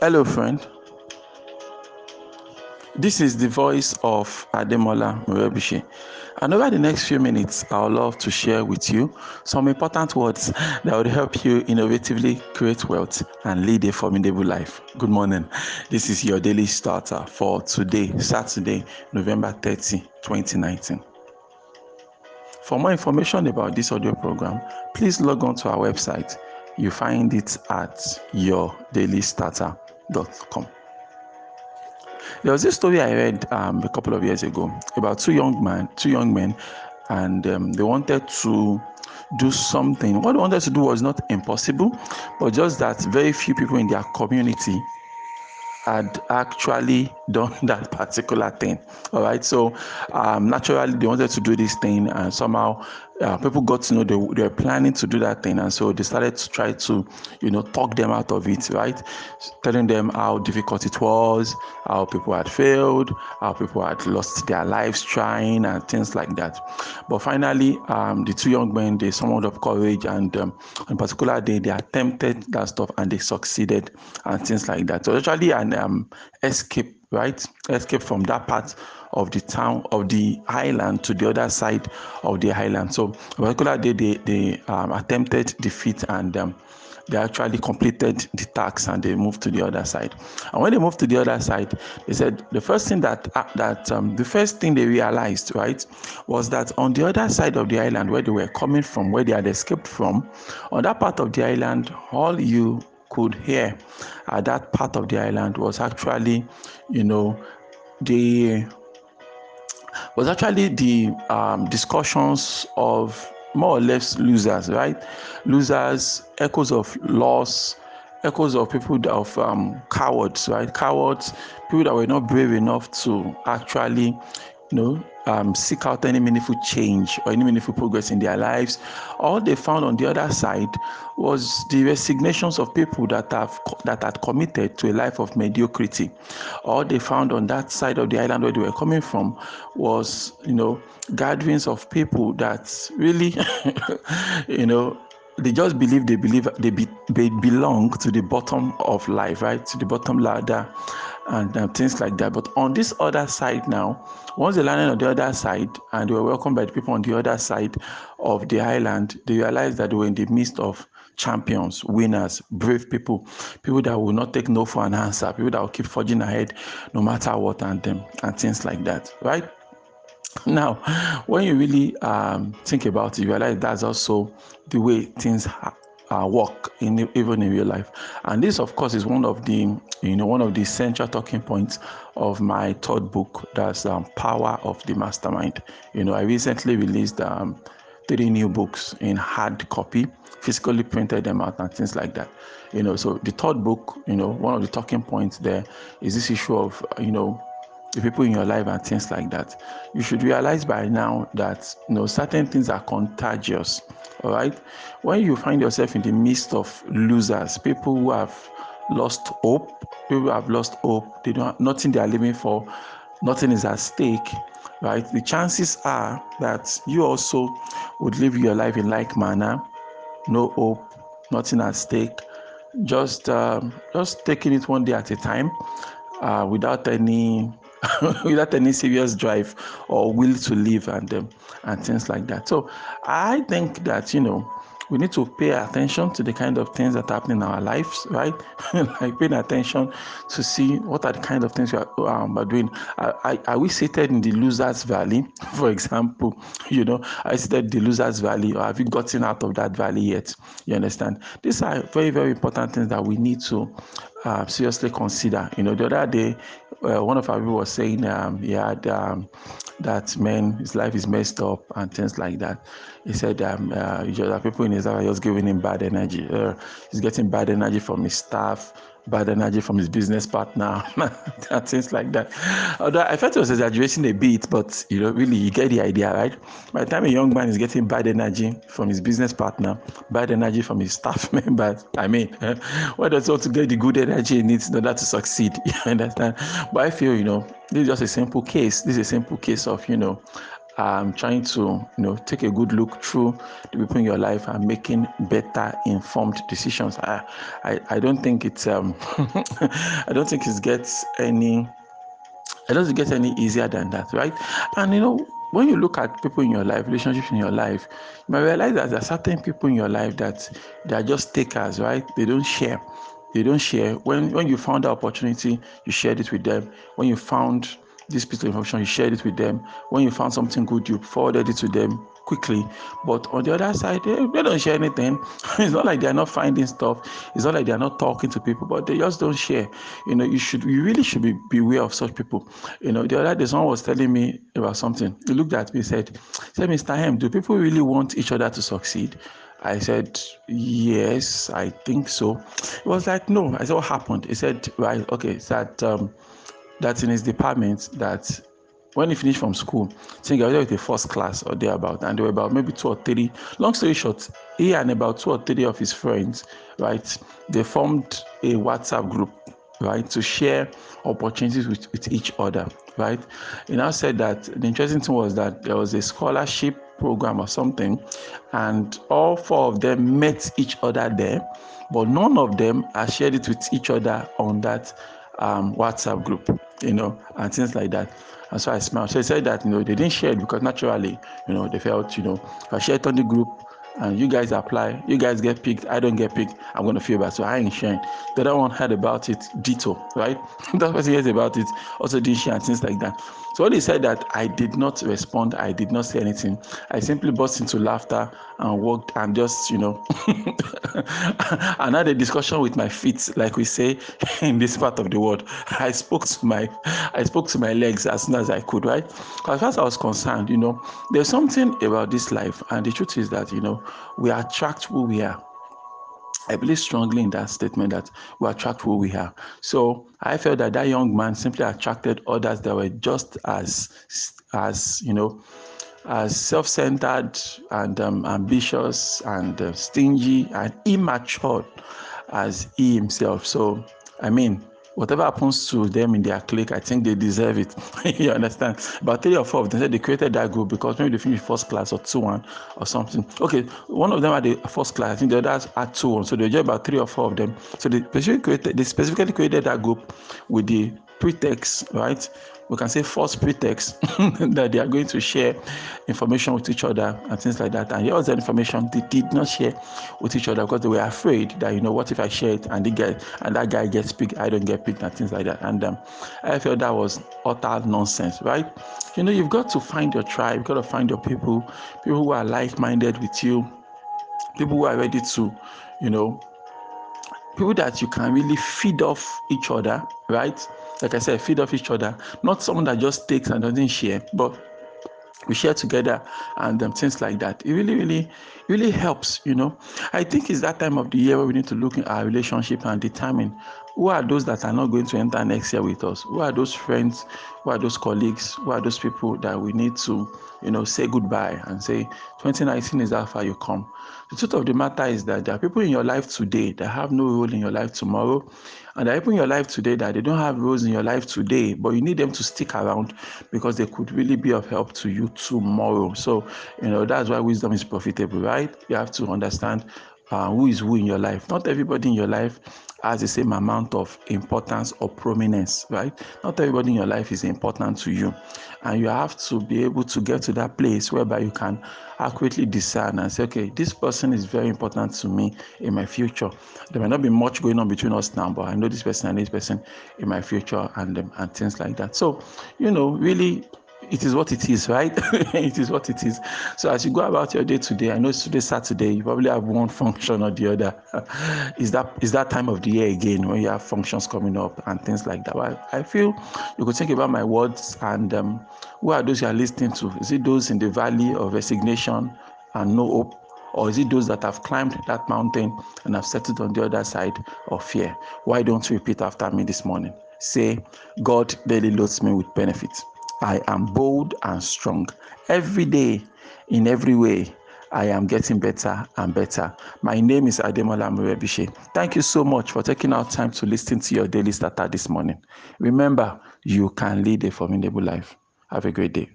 Hello, friend. This is the voice of Ademola Morebise. And over the next few minutes, I would love to share with you some important words that would help you innovatively create wealth and lead a formidable life. Good morning. This is your daily starter for today, Saturday, November 30, 2019. For more information about this audio program, please log on to our website. You find it at yourdailystarter.com. There was this story I read um, a couple of years ago about two young men, two young men, and um, they wanted to do something. What they wanted to do was not impossible, but just that very few people in their community had actually done that particular thing. All right, so um, naturally they wanted to do this thing, and somehow uh, people got to know they, they were planning to do that thing, and so they started to try to, you know, talk them out of it, right? Telling them how difficult it was, how people had failed, how people had lost their lives trying, and things like that. But finally, um, the two young men they summoned up courage, and um, on particular day they attempted that stuff and they succeeded, and things like that. So actually an um, escape, right? Escape from that part of the town of the island to the other side of the island. So, particular day, they, they um, attempted defeat and um, they actually completed the task and they moved to the other side. And when they moved to the other side, they said the first thing that uh, that um, the first thing they realized, right, was that on the other side of the island where they were coming from, where they had escaped from, on that part of the island, all you could hear at that part of the island was actually, you know, the was actually the um, discussions of more or less losers, right? Losers, echoes of loss, echoes of people of um, cowards, right? Cowards, people that were not brave enough to actually, know, um, seek out any meaningful change or any meaningful progress in their lives. All they found on the other side was the resignations of people that have that had committed to a life of mediocrity. All they found on that side of the island where they were coming from was, you know, gatherings of people that really, you know, they just believe they believe they, be, they belong to the bottom of life, right? To the bottom ladder and uh, things like that. But on this other side now, once they landed on the other side and they were welcomed by the people on the other side of the island, they realized that they were in the midst of champions, winners, brave people, people that will not take no for an answer, people that will keep forging ahead no matter what, and them and things like that, right? Now, when you really um, think about it, you realize that's also the way things uh, work in even in real life. And this, of course, is one of the you know one of the central talking points of my third book. That's um, Power of the Mastermind. You know, I recently released um, three new books in hard copy, physically printed them out, and things like that. You know, so the third book, you know, one of the talking points there is this issue of you know the people in your life and things like that. You should realize by now that you know certain things are contagious. All right. When you find yourself in the midst of losers, people who have lost hope, people who have lost hope, they don't have nothing they are living for, nothing is at stake, right? The chances are that you also would live your life in like manner, no hope, nothing at stake, just um, just taking it one day at a time, uh, without any without any serious drive or will to live and um, and things like that. So I think that you know we need to pay attention to the kind of things that happen in our lives, right? like paying attention to see what are the kind of things we are, um, are doing. Are, are, we seated in the losers valley, for example? You know, I seated the losers valley, or have you gotten out of that valley yet? You understand? These are very, very important things that we need to uh, seriously consider. You know, the other day, uh, one of our people was saying um, he had um, that man, his life is messed up and things like that. He said um, uh, people in his life are just giving him bad energy. Uh, he's getting bad energy from his staff, bad energy from his business partner, and things like that. Although I felt it was exaggerating a bit, but you know, really, you get the idea, right? By the time a young man is getting bad energy from his business partner, bad energy from his staff members, I mean, eh, what does all to get the good energy he needs in order to succeed? You understand? But I feel, you know, this is just a simple case. This is a simple case of, you know, um, trying to you know take a good look through the people in your life and making better informed decisions. I I, I don't think it's um I don't think it gets any I don't think it gets any easier than that, right? And you know when you look at people in your life, relationships in your life, you might realize that there are certain people in your life that they are just takers, right? They don't share. They don't share. When when you found the opportunity, you shared it with them. When you found this piece of information, you shared it with them. When you found something good, you forwarded it to them quickly. But on the other side, they, they don't share anything. it's not like they're not finding stuff. It's not like they're not talking to people, but they just don't share. You know, you should, you really should be beware of such people. You know, the other day someone was telling me about something. He looked at me, said, "Said Mr. M, do people really want each other to succeed?" I said, Yes, I think so. It was like, No. I said, What happened? He said, Right, okay, that um, that's in his department that when he finished from school, think I was with the first class or thereabout, and there were about maybe two or three. Long story short, he and about two or three of his friends, right, they formed a WhatsApp group, right, to share opportunities with, with each other, right. He now said that the interesting thing was that there was a scholarship program or something, and all four of them met each other there, but none of them had shared it with each other on that um, WhatsApp group, you know, and things like that. And so I smiled. So he said that you know they didn't share it because naturally, you know, they felt you know if I shared on the group and you guys apply, you guys get picked, I don't get picked, I'm gonna feel bad. So I ain't sharing. The other one heard about it, ditto, right? that person hears about it, also didn't share and things like that. So when he said that I did not respond, I did not say anything, I simply burst into laughter and walked and just, you know, and had a discussion with my feet, like we say in this part of the world. I spoke to my I spoke to my legs as soon as I could, right? As far as I was concerned, you know, there's something about this life, and the truth is that you know we attract who we are. I believe strongly in that statement that we attract who we are. So I felt that that young man simply attracted others that were just as, as you know, as self-centered and um, ambitious and uh, stingy and immature as he himself. So I mean, whatever happens to them in their clique, I think they deserve it. you understand? But three or four of them said they created that group because maybe they finished first class or two one or something. Okay, one of them had the first class, I think the others had two one. So they just about three or four of them. So they specifically created they specifically created that group with the pretext, right? we can say false pretext that they are going to share information with each other and things like that. And here was the information they did not share with each other because they were afraid that you know what if I share it and they get and that guy gets picked, I don't get picked and things like that. And um, I felt that was utter nonsense, right? You know, you've got to find your tribe, you've got to find your people, people who are like-minded with you, people who are ready to, you know, people that you can really feed off each other, right? Like I said, feed off each other. Not someone that just takes and doesn't share, but we share together and um, things like that. It really, really, really helps. You know, I think it's that time of the year where we need to look at our relationship and determine who are those that are not going to enter next year with us. Who are those friends? Who are those colleagues? Who are those people that we need to, you know, say goodbye and say 2019 is how far you come. The truth of the matter is that there are people in your life today that have no role in your life tomorrow. And people in your life today that they don't have roles in your life today, but you need them to stick around because they could really be of help to you tomorrow. So, you know, that's why wisdom is profitable, right? You have to understand uh, who is who in your life. Not everybody in your life has the same amount of importance or prominence, right? Not everybody in your life is important to you. And you have to be able to get to that place whereby you can accurately discern and say, okay, this person is very important to me in my future. There might not be much going on between us now, but I know this person and this person in my future and, um, and things like that. So, you know, really it is what it is, right? it is what it is. So as you go about your day today, I know it's today Saturday, you probably have one function or the other. is that is that time of the year again when you have functions coming up and things like that? Well, I feel you could think about my words and um, who are those you are listening to? Is it those in the valley of resignation and no hope? Or is it those that have climbed that mountain and have settled on the other side of fear? Why don't you repeat after me this morning? Say, God daily loads me with benefits. I am bold and strong. Every day, in every way, I am getting better and better. My name is Ademola Morebise. Thank you so much for taking out time to listen to your daily starter this morning. Remember, you can lead a formidable life. Have a great day.